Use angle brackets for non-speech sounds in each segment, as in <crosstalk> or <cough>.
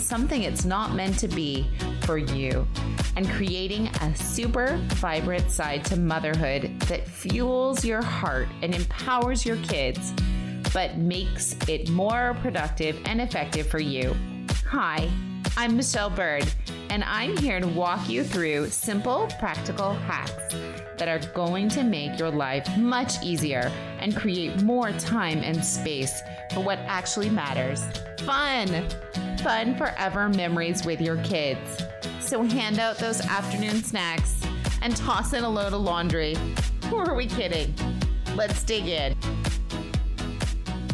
something it's not meant to be for you and creating a super vibrant side to motherhood that fuels your heart and empowers your kids, but makes it more productive and effective for you. Hi, I'm Michelle Byrd, and I'm here to walk you through simple, practical hacks that are going to make your life much easier and create more time and space for what actually matters. Fun! Fun forever memories with your kids. So hand out those afternoon snacks and toss in a load of laundry. Who are we kidding? Let's dig in.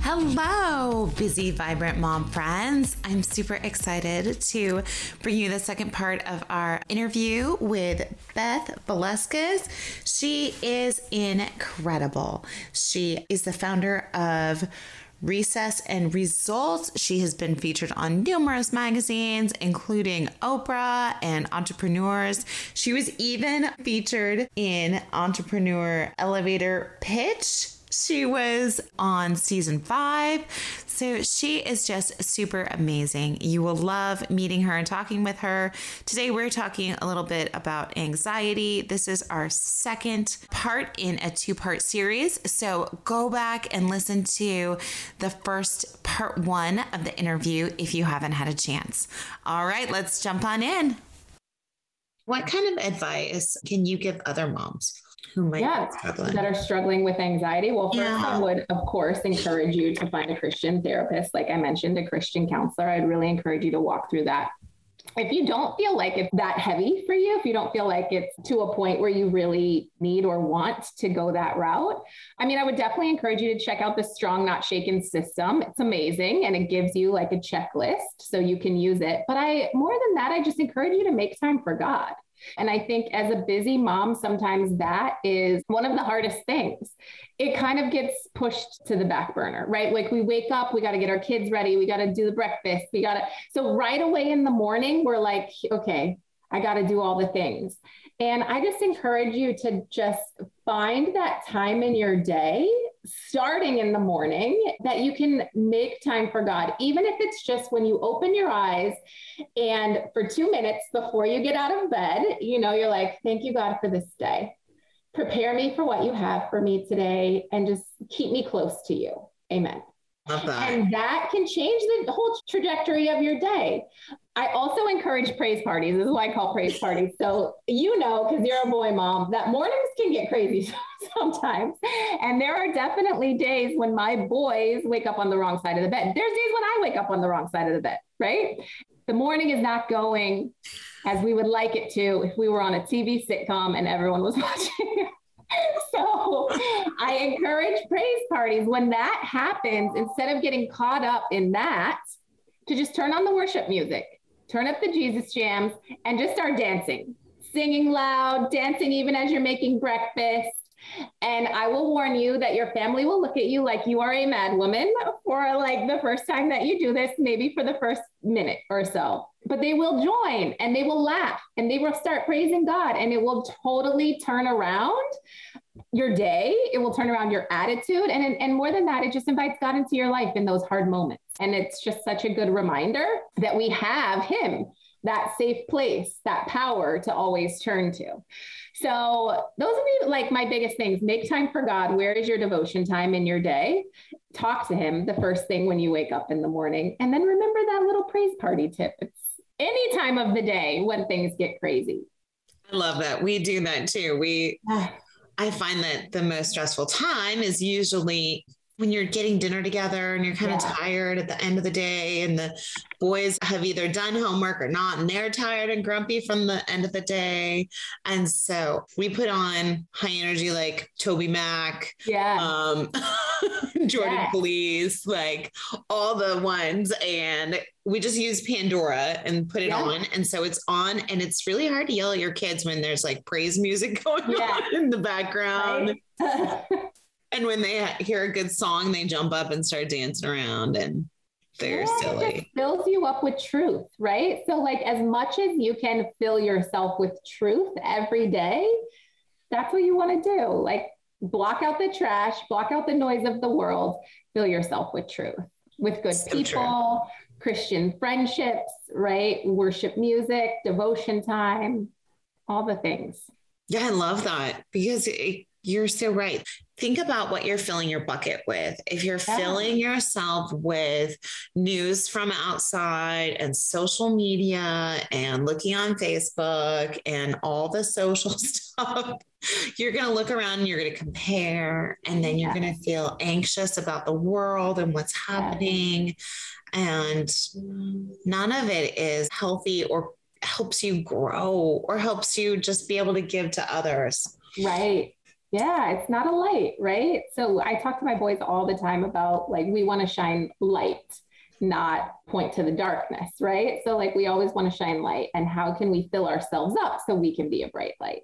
Hello, busy, vibrant mom friends. I'm super excited to bring you the second part of our interview with Beth Velasquez. She is incredible. She is the founder of Recess and Results. She has been featured on numerous magazines, including Oprah and Entrepreneurs. She was even featured in Entrepreneur Elevator Pitch she was on season five. So she is just super amazing. You will love meeting her and talking with her. Today, we're talking a little bit about anxiety. This is our second part in a two part series. So go back and listen to the first part one of the interview if you haven't had a chance. All right, let's jump on in. What kind of advice can you give other moms? Who might yeah, that are struggling with anxiety. Well, first, yeah. I would, of course, encourage you to find a Christian therapist. Like I mentioned, a Christian counselor. I'd really encourage you to walk through that. If you don't feel like it's that heavy for you, if you don't feel like it's to a point where you really need or want to go that route, I mean, I would definitely encourage you to check out the Strong Not Shaken system. It's amazing and it gives you like a checklist so you can use it. But I, more than that, I just encourage you to make time for God. And I think as a busy mom, sometimes that is one of the hardest things. It kind of gets pushed to the back burner, right? Like we wake up, we got to get our kids ready, we got to do the breakfast, we got to. So right away in the morning, we're like, okay, I got to do all the things. And I just encourage you to just find that time in your day, starting in the morning, that you can make time for God, even if it's just when you open your eyes and for two minutes before you get out of bed, you know, you're like, thank you, God, for this day. Prepare me for what you have for me today and just keep me close to you. Amen. That. And that can change the whole trajectory of your day. I also encourage praise parties. This is why I call praise parties. So you know, because you're a boy mom, that mornings can get crazy <laughs> sometimes. And there are definitely days when my boys wake up on the wrong side of the bed. There's days when I wake up on the wrong side of the bed, right? The morning is not going as we would like it to if we were on a TV sitcom and everyone was <laughs> watching. so I encourage praise parties. When that happens, instead of getting caught up in that, to just turn on the worship music turn up the Jesus jams, and just start dancing, singing loud, dancing even as you're making breakfast. And I will warn you that your family will look at you like you are a mad woman for like the first time that you do this, maybe for the first minute or so. But they will join and they will laugh and they will start praising God and it will totally turn around your day. It will turn around your attitude. And, and more than that, it just invites God into your life in those hard moments. And it's just such a good reminder that we have Him, that safe place, that power to always turn to. So, those are the, like my biggest things. Make time for God. Where is your devotion time in your day? Talk to Him the first thing when you wake up in the morning. And then remember that little praise party tip. It's any time of the day when things get crazy. I love that. We do that too. We <sighs> I find that the most stressful time is usually when you're getting dinner together and you're kind yeah. of tired at the end of the day and the boys have either done homework or not and they're tired and grumpy from the end of the day and so we put on high energy like TobyMac yeah um <laughs> jordan yeah. Feliz like all the ones and we just use pandora and put it yeah. on and so it's on and it's really hard to yell at your kids when there's like praise music <laughs> going on in the background right? <laughs> and when they hear a good song, they jump up and start dancing around and they're yeah, silly. It fills you up with truth, right? So, like, as much as you can fill yourself with truth every day, that's what you want to do. Like, block out the trash, block out the noise of the world, fill yourself with truth, with good so people, true. Christian friendships, right? Worship music, devotion time, all the things. Yeah, I love that because it, you're so right think about what you're filling your bucket with. If you're yeah. filling yourself with news from outside and social media and looking on Facebook and all the <laughs> social <laughs> stuff, you're going to look around and you're going to compare, and then you're yeah. going to feel anxious about the world and what's happening. And none of it is healthy or helps you grow or helps you just be able to give to others. Right. Yeah, it's not a light, right? So I talk to my boys all the time about like we want to shine light, not point to the darkness, right? So like we always want to shine light and how can we fill ourselves up so we can be a bright light?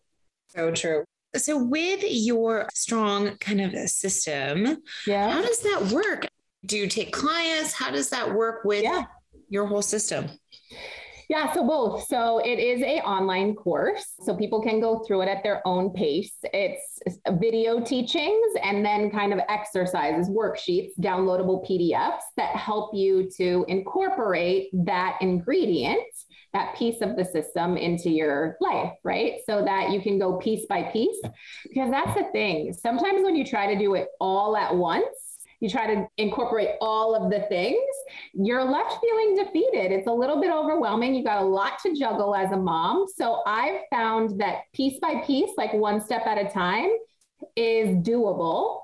So true. So with your strong kind of system, yeah. how does that work? Do you take clients? How does that work with yeah. your whole system? Yeah, so both. So it is a online course, so people can go through it at their own pace. It's video teachings and then kind of exercises, worksheets, downloadable PDFs that help you to incorporate that ingredient, that piece of the system into your life, right? So that you can go piece by piece. Because that's the thing. Sometimes when you try to do it all at once, you try to incorporate all of the things, you're left feeling defeated. It's a little bit overwhelming. You got a lot to juggle as a mom. So I've found that piece by piece, like one step at a time, is doable.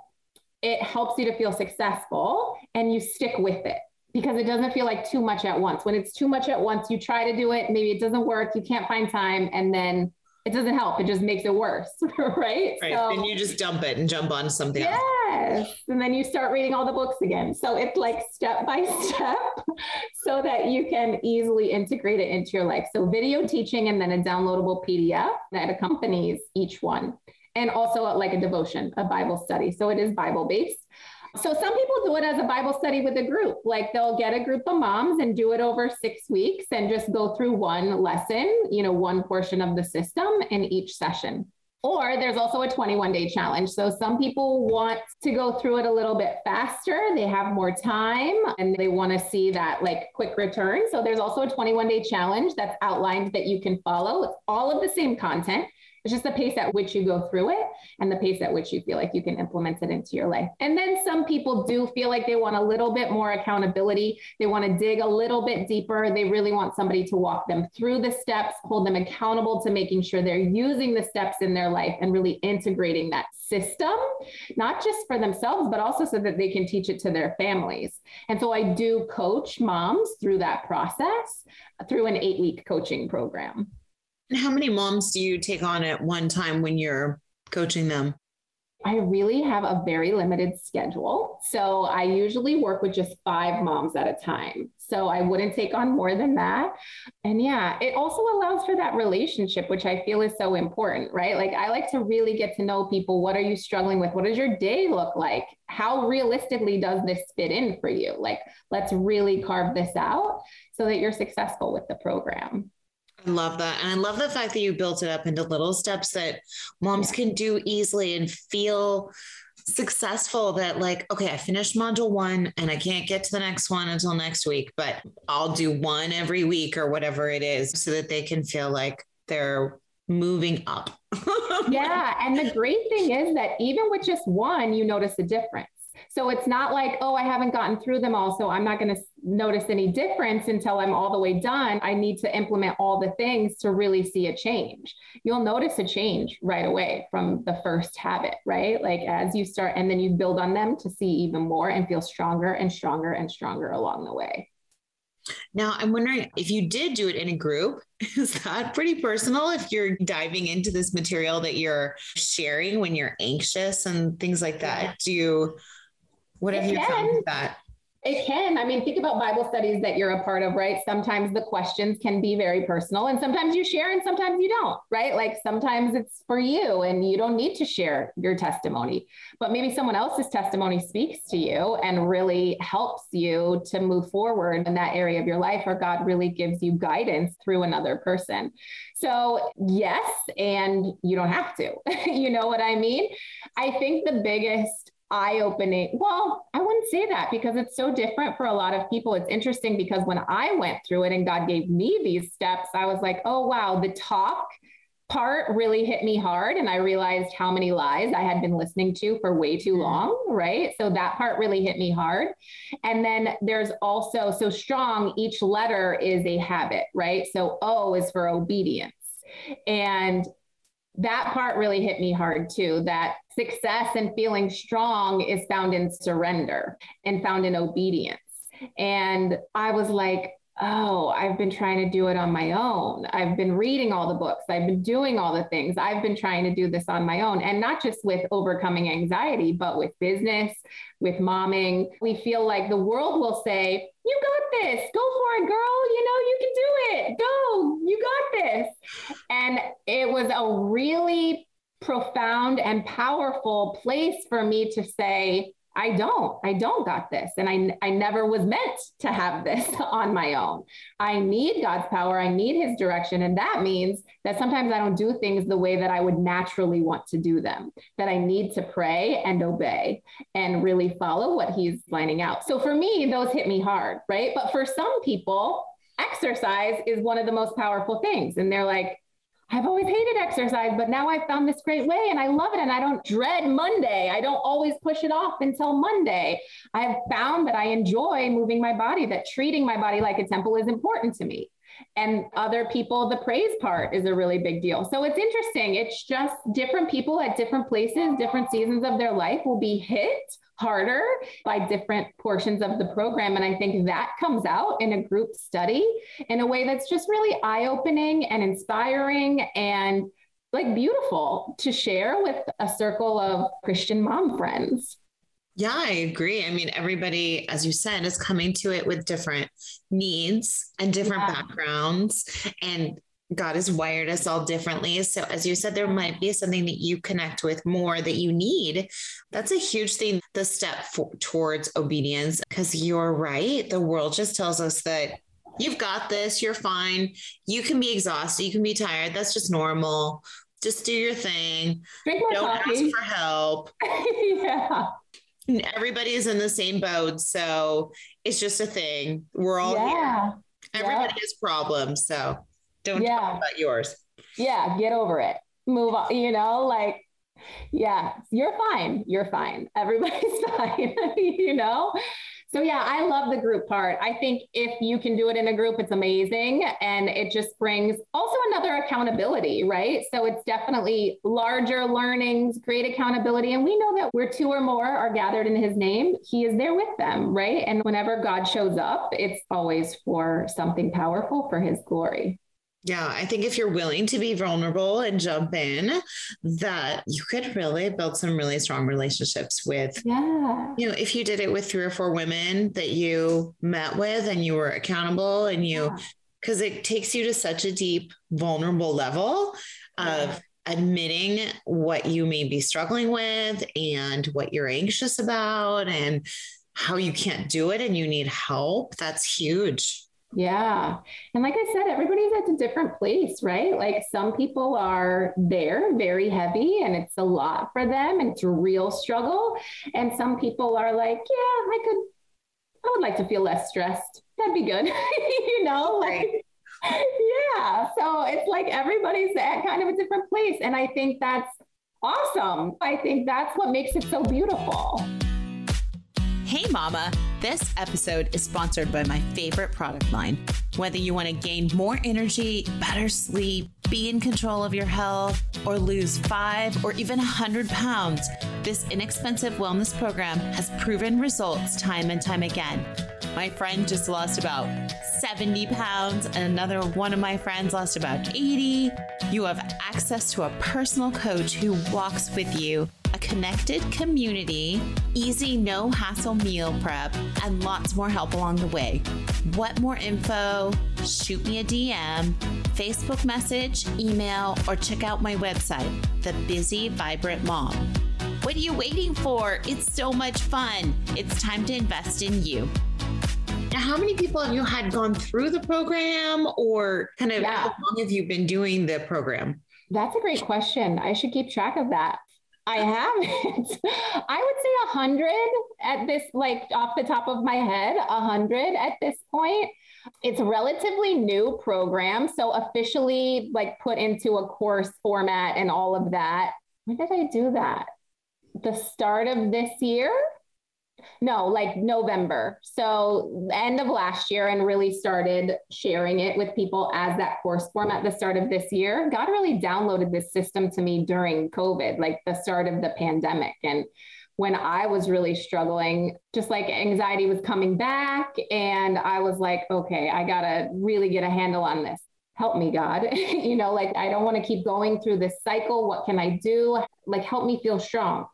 It helps you to feel successful and you stick with it because it doesn't feel like too much at once. When it's too much at once, you try to do it, maybe it doesn't work, you can't find time, and then it doesn't help. It just makes it worse, <laughs> right? Right. So, and you just dump it and jump on something yes. else. Yes. And then you start reading all the books again. So it's like step by <laughs> step so that you can easily integrate it into your life. So video teaching and then a downloadable PDF that accompanies each one. And also like a devotion, a Bible study. So it is Bible based. So some people do it as a Bible study with a group. Like they'll get a group of moms and do it over six weeks and just go through one lesson, you know, one portion of the system in each session. Or there's also a 21 day challenge. So some people want to go through it a little bit faster. They have more time and they want to see that like quick return. So there's also a 21 day challenge that's outlined that you can follow. It's all of the same content. It's just the pace at which you go through it and the pace at which you feel like you can implement it into your life. And then some people do feel like they want a little bit more accountability. They want to dig a little bit deeper. They really want somebody to walk them through the steps, hold them accountable to making sure they're using the steps in their life and really integrating that system, not just for themselves, but also so that they can teach it to their families. And so I do coach moms through that process through an eight week coaching program. How many moms do you take on at one time when you're coaching them? I really have a very limited schedule. So I usually work with just five moms at a time. So I wouldn't take on more than that. And yeah, it also allows for that relationship, which I feel is so important, right? Like I like to really get to know people. What are you struggling with? What does your day look like? How realistically does this fit in for you? Like, let's really carve this out so that you're successful with the program. I love that. And I love the fact that you built it up into little steps that moms yeah. can do easily and feel successful that like okay i finished module one and i can't get to the next one until next week but i'll do one every week or whatever it is so that they can feel like they're moving up <laughs> yeah and the great thing is that even with just one you notice a difference So it's not like, oh, I haven't gotten through them all. So I'm not going to notice any difference until I'm all the way done. I need to implement all the things to really see a change. You'll notice a change right away from the first habit, right? Like as you start, and then you build on them to see even more and feel stronger and stronger and stronger along the way. Now, I'm wondering if you did do it in a group, <laughs> is that pretty personal if you're diving into this material that you're sharing when you're anxious and things like that? Yeah. Do you, what have it you can. found with that? It can. I mean, think about Bible studies that you're a part of, right? Sometimes the questions can be very personal and sometimes you share and sometimes you don't, right? Like sometimes it's for you and you don't need to share your testimony, but maybe someone else's testimony speaks to you and really helps you to move forward in that area of your life, or God really gives you guidance through another person. So, yes, and you don't have to. <laughs> you know what I mean? I think the biggest eye opening. Well, I wouldn't say that because it's so different for a lot of people. It's interesting because when I went through it and God gave me these steps, I was like, oh, wow, the talk part really hit me hard. And I realized how many lies I had been listening to for way too mm-hmm. long. Right. So that part really hit me hard. And then there's also so strong, each letter is a habit. Right. So O is for obedience. And that part really hit me hard too that success and feeling strong is found in surrender and found in obedience and i was like oh, I've been trying to do it on my own. I've been reading all the books. I've been doing all the things. I've been trying to do this on my own. And not just with overcoming anxiety, but with business, with momming. We feel like the world will say, you got this. Go for it, girl. You know, you can do it. Go. You got this. And it was a really profound and powerful place for me to say, I don't, I don't got this. And I, I never was meant to have this <laughs> on my own. I need God's power. I need his direction. And that means that sometimes I don't do things the way that I would naturally want to do them, that I need to pray and obey and really follow what he's lining out. So for me, those hit me hard, right? But for some people, exercise is one of the most powerful things. And they're like, I've always hated exercise, but now I've found this great way and I love it. And I don't dread Monday. I don't always push it off until Monday. I've found that I enjoy moving my body, that treating my body like a temple is important to me. And other people, the praise part is a really big deal. So it's interesting. It's just different people at different places, different seasons of their life will be hit harder by different portions of the program. And I think that comes out in a group study in a way that's just really eye opening and inspiring and like beautiful to share with a circle of Christian mom friends. Yeah, I agree. I mean, everybody, as you said, is coming to it with different needs and different yeah. backgrounds. And God has wired us all differently. So, as you said, there might be something that you connect with more that you need. That's a huge thing, the step for, towards obedience, because you're right. The world just tells us that you've got this, you're fine. You can be exhausted, you can be tired. That's just normal. Just do your thing. Don't coffee. ask for help. <laughs> yeah. Everybody is in the same boat. So, it's just a thing. We're all yeah. here. Everybody has problems. So, don't yeah. talk about yours. Yeah, get over it. Move on. You know, like, yeah, you're fine. You're fine. <laughs> Everybody's <laughs> fine. <laughs> you know? So yeah, I love the group part. I think if you can do it in a group, it's amazing. And it just brings also another accountability, right? So it's definitely larger learnings, great accountability. And we know that where two or more are gathered in his name, he is there with them, right? And whenever God shows up, it's always for something powerful for his glory. Yeah, I think if you're willing to be vulnerable and jump in, that you could really build some really strong relationships with. Yeah. You know, if you did it with three or four women that you met with and you were accountable and you, because yeah. it takes you to such a deep, vulnerable level of yeah. admitting what you may be struggling with and what you're anxious about and how you can't do it and you need help. That's huge. Yeah. And like I said, everybody's at a different place, right? Like some people are there very heavy and it's a lot for them and it's a real struggle. And some people are like, yeah, I could, I would like to feel less stressed. That'd be good. <laughs> you know, like, yeah. So it's like everybody's at kind of a different place. And I think that's awesome. I think that's what makes it so beautiful. Hey, Mama! This episode is sponsored by my favorite product line. Whether you want to gain more energy, better sleep, be in control of your health, or lose five or even 100 pounds, this inexpensive wellness program has proven results time and time again. My friend just lost about 70 pounds, and another one of my friends lost about 80. You have access to a personal coach who walks with you a connected community, easy, no hassle meal prep, and lots more help along the way. What more info? Shoot me a DM, Facebook message, email, or check out my website, The Busy Vibrant Mom. What are you waiting for? It's so much fun. It's time to invest in you. Now, how many people have you had gone through the program, or kind of yeah. how long have you been doing the program? That's a great question. I should keep track of that. I haven't. <laughs> I would say a hundred at this, like off the top of my head, a hundred at this point. It's a relatively new program, so officially like put into a course format and all of that. When did I do that? The start of this year. No, like November. So end of last year and really started sharing it with people as that course form at the start of this year. God really downloaded this system to me during COVID, like the start of the pandemic. And when I was really struggling, just like anxiety was coming back, and I was like, okay, I got to really get a handle on this. Help me, God. <laughs> you know, like I don't want to keep going through this cycle. What can I do? Like, help me feel strong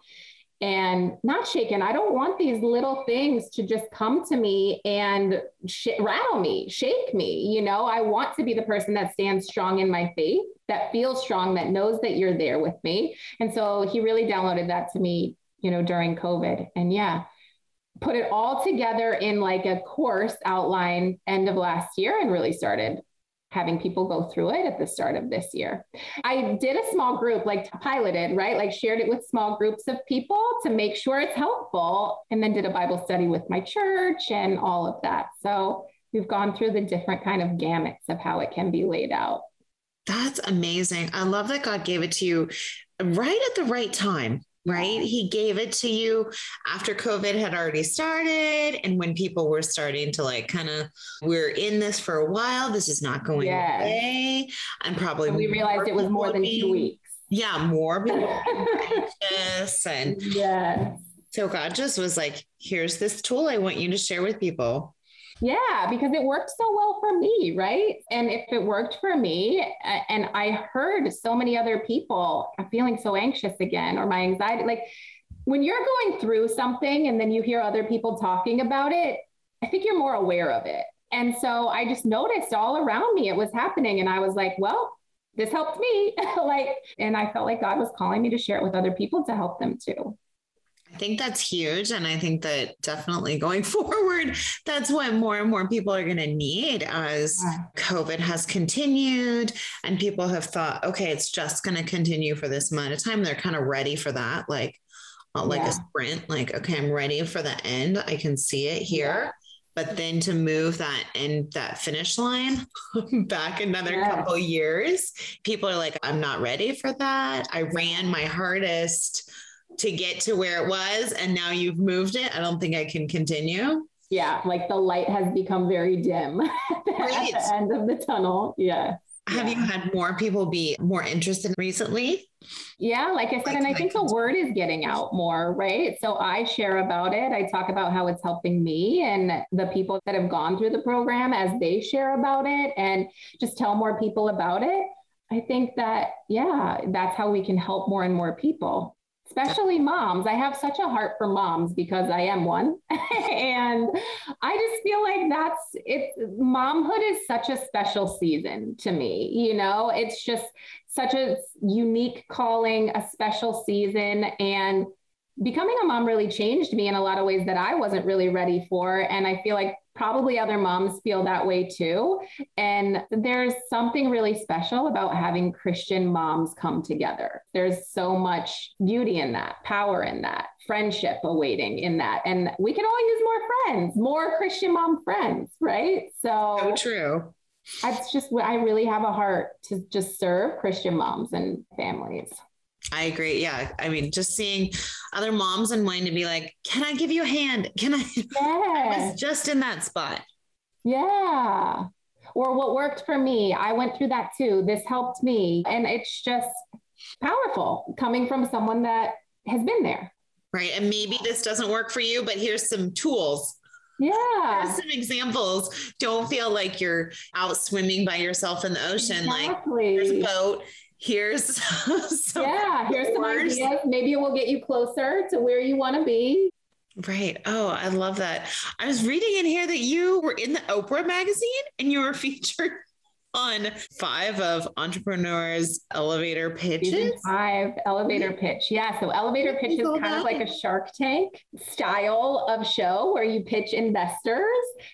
and not shaken. I don't want these little things to just come to me and sh- rattle me, shake me. You know, I want to be the person that stands strong in my faith, that feels strong, that knows that you're there with me. And so he really downloaded that to me, you know, during COVID. And yeah, put it all together in like a course outline end of last year and really started having people go through it at the start of this year. I did a small group, like piloted, right? Like shared it with small groups of people to make sure it's helpful, and then did a Bible study with my church and all of that. So we've gone through the different kind of gamuts of how it can be laid out. That's amazing. I love that God gave it to you right at the right time right? He gave it to you after COVID had already started and when people were starting to like kind of we're in this for a while. This is not going yes. away. And probably and we realized it was more than two weeks. Yeah, more <laughs> anxious and yeah. So God just was like, here's this tool I want you to share with people. Yeah, because it worked so well for me, right? And if it worked for me, and I heard so many other people, feeling so anxious again, or my anxiety, like when you're going through something and then you hear other people talking about it, I think you're more aware of it. And so I just noticed all around me it was happening. And I was like, well, this helped me. <laughs> like, and I felt like God was calling me to share it with other people to help them too. I think that's huge. And I think that definitely going <laughs> forward, that's what more and more people are going to need as COVID has continued and people have thought, okay, it's just going to continue for this amount of time. They're kind of ready for that. Like, not like yeah. a sprint, like, okay, I'm ready for the end. I can see it here. Yeah. But then to move that and that finish line <laughs> back another yeah. couple years, people are like, I'm not ready for that. I ran my hardest to get to where it was and now you've moved it. I don't think I can continue. Yeah, like the light has become very dim right. <laughs> at the end of the tunnel. Yeah. Have yeah. you had more people be more interested recently? Yeah, like I said, like, and I think the word is getting out more, right? So I share about it. I talk about how it's helping me and the people that have gone through the program as they share about it and just tell more people about it. I think that, yeah, that's how we can help more and more people especially moms. I have such a heart for moms because I am one. <laughs> and I just feel like that's it. Momhood is such a special season to me. You know, it's just such a unique calling, a special season. And becoming a mom really changed me in a lot of ways that I wasn't really ready for. And I feel like probably other moms feel that way too. And there's something really special about having Christian moms come together. There's so much beauty in that, power in that, friendship awaiting in that. And we can all use more friends, more Christian mom friends, right? So, so true. That's just what I really have a heart to just serve Christian moms and families. I agree. Yeah. I mean, just seeing other moms and wanting to be like, can I give you a hand? Can I? <laughs> I was just in that spot. Yeah. Or what worked for me. I went through that too. This helped me. And it's just powerful coming from someone that has been there. Right. And maybe this doesn't work for you, but here's some tools. Yeah. Here's some examples. Don't feel like you're out swimming by yourself in the ocean. Exactly. Like, there's a boat here's <laughs> some yeah here's some ideas. Maybe it will get you closer to where you want to be. Right. Oh i love that. I was reading in here that you were in the oprah magazine and you were <laughs> featured on five of entrepreneurs elevator pitches. Season five elevator pitch. Yeah. So elevator pitch is kind of like a Shark Tank style of show where you pitch investors.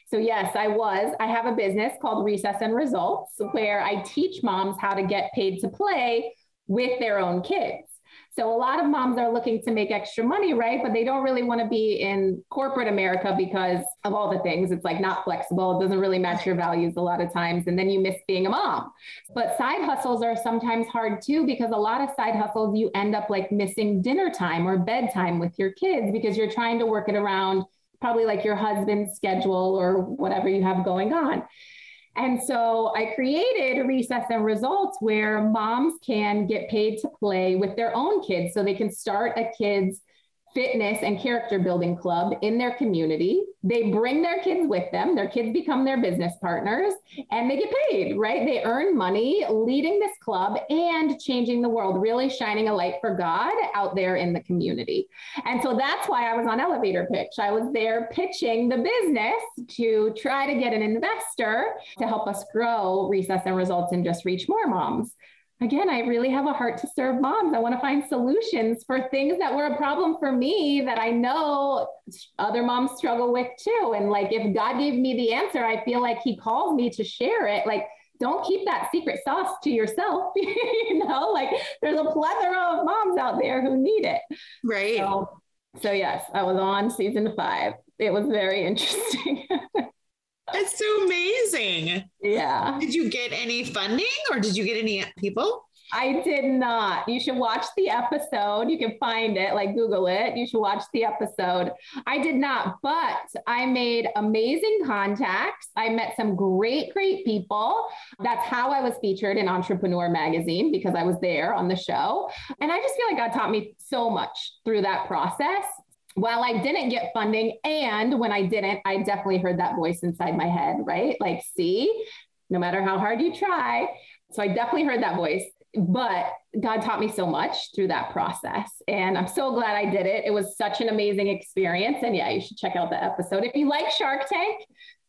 So yes, I was. I have a business called Recess and Results where I teach moms how to get paid to play with their own kids. So a lot of moms are looking to make extra money, right? But they don't really want to be in corporate America because of all the things. It's like not flexible. It doesn't really match your values a lot of times. And then you miss being a mom. But side hustles are sometimes hard too, because a lot of side hustles, you end up like missing dinner time or bedtime with your kids because you're trying to work it around probably like your husband's schedule or whatever you have going on. And so I created Recess and Results where moms can get paid to play with their own kids. So they can start a kid's fitness and character building club in their community. They bring their kids with them. Their kids become their business partners and they get paid, right? They earn money leading this club and changing the world, really shining a light for God out there in the community. And so that's why I was on Elevator Pitch. I was there pitching the business to try to get an investor to help us grow Recess and Results and just reach more moms again, I really have a heart to serve moms. I want to find solutions for things that were a problem for me that I know other moms struggle with too. And like, if God gave me the answer, I feel like He calls me to share it. Like, don't keep that secret sauce to yourself. <laughs> you know, like there's a plethora of moms out there who need it. Right. So, so yes, I was on season five. It was very <laughs> interesting. That's so amazing. Yeah. Did you get any funding or did you get any people? I did not. You should watch the episode. You can find it, like Google it. You should watch the episode. I did not, but I made amazing contacts. I met some great, great people. That's how I was featured in Entrepreneur Magazine because I was there on the show. And I just feel like God taught me so much through that process while I didn't get funding, and when I didn't, I definitely heard that voice inside my head, right? Like, see, no matter how hard you try. So I definitely heard that voice, but God taught me so much through that process. And I'm so glad I did it. It was such an amazing experience. And yeah, you should check out the episode. If you like Shark Tank,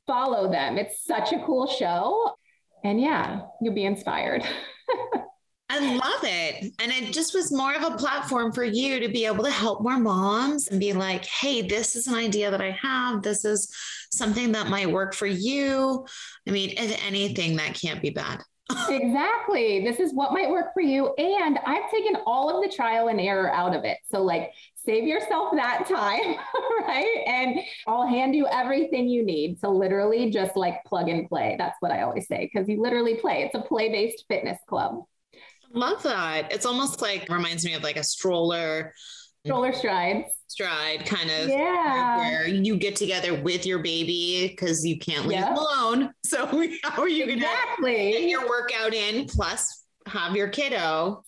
follow them. It's such a cool show. And yeah, you'll be inspired. <laughs> I love it. And it just was more of a platform for you to be able to help more moms and be like, hey, this is an idea that I have. This is something that might work for you. I mean, if anything, that can't be bad. <laughs> exactly. This is what might work for you. And I've taken all of the trial and error out of it. So, like, save yourself that time, <laughs> right? And I'll hand you everything you need to literally just like plug and play. That's what I always say because you literally play. It's a play based fitness club. Love that. It's almost like reminds me of like a stroller. Stroller strides. Stride kind of yeah. where you get together with your baby because you can't leave yep. alone. <laughs> So how are you gonna exactly get your workout in plus have your kiddo?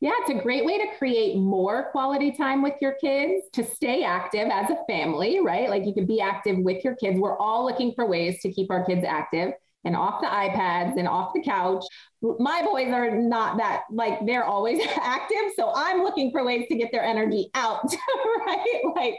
Yeah, it's a great way to create more quality time with your kids, to stay active as a family, right? Like you can be active with your kids. We're all looking for ways to keep our kids active and off the iPads and off the couch. My boys are not that like they're always <laughs> active. So I'm looking for ways to get their energy out, <laughs> right? Like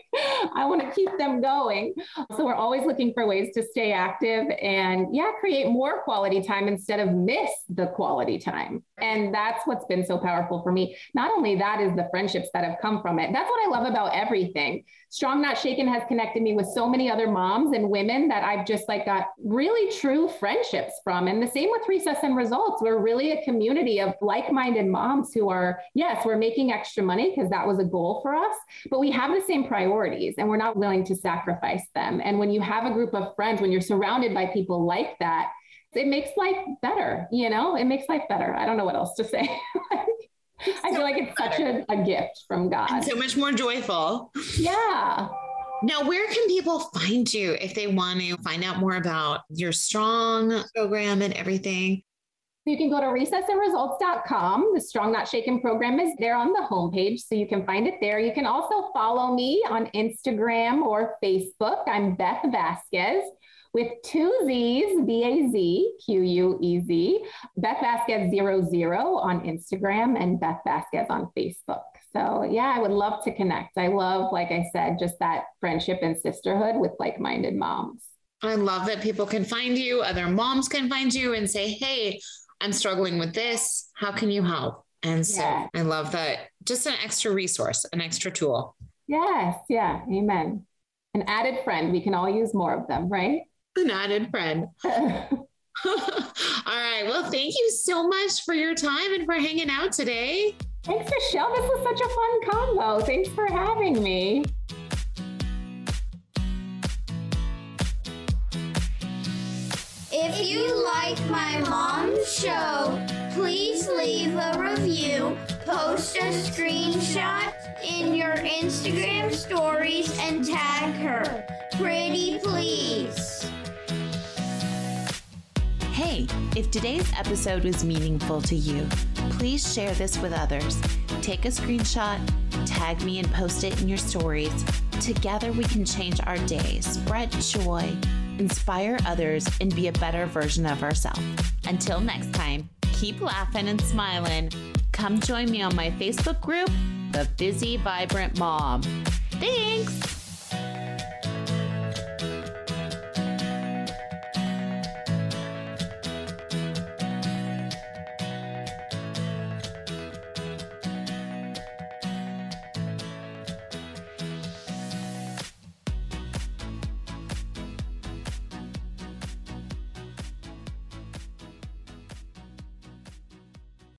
I want to keep them going. So we're always looking for ways to stay active and yeah, create more quality time instead of miss the quality time. And that's what's been so powerful for me. Not only that is the friendships that have come from it. That's what I love about everything. Strong Not Shaken has connected me with so many other moms and women that I've just like got really true friendships from. And the same with Recess and Results. We're really a community of like-minded moms who are, yes, we're making extra money because that was a goal for us, but we have the same priorities and we're not willing to sacrifice them. And when you have a group of friends, when you're surrounded by people like that, it makes life better, you know, it makes life better. I don't know what else to say. <laughs> I feel like it's such a, a gift from God. And so much more joyful. Yeah. Now, where can people find you if they want to find out more about your strong program and everything? You can go to recessandresults.com. The Strong Not Shaken program is there on the homepage, so you can find it there. You can also follow me on Instagram or Facebook. I'm Beth Vazquez with two Z's, V A Z Q U E Z, Beth Vazquez zero zero on Instagram and Beth Vazquez on Facebook. So, yeah, I would love to connect. I love, like I said, just that friendship and sisterhood with like minded moms. I love that people can find you, other moms can find you and say, hey, I'm struggling with this. How can you help? And so yeah. I love that. Just an extra resource, an extra tool. Yes. Yeah. Amen. An added friend. We can all use more of them, right? An added friend. <laughs> <laughs> all right. Well, thank you so much for your time and for hanging out today. Thanks, Michelle. This was such a fun combo. Thanks for having me. If you like my mom's show, please leave a review, post a screenshot in your Instagram stories, and tag her. Pretty please. Hey, if today's episode was meaningful to you, please share this with others. Take a screenshot, tag me, and post it in your stories. Together, we can change our day, spread joy, inspire others, and be a better version of ourselves. Until next time, keep laughing and smiling. Come join me on my Facebook group, The Busy Vibrant Mom. Thanks.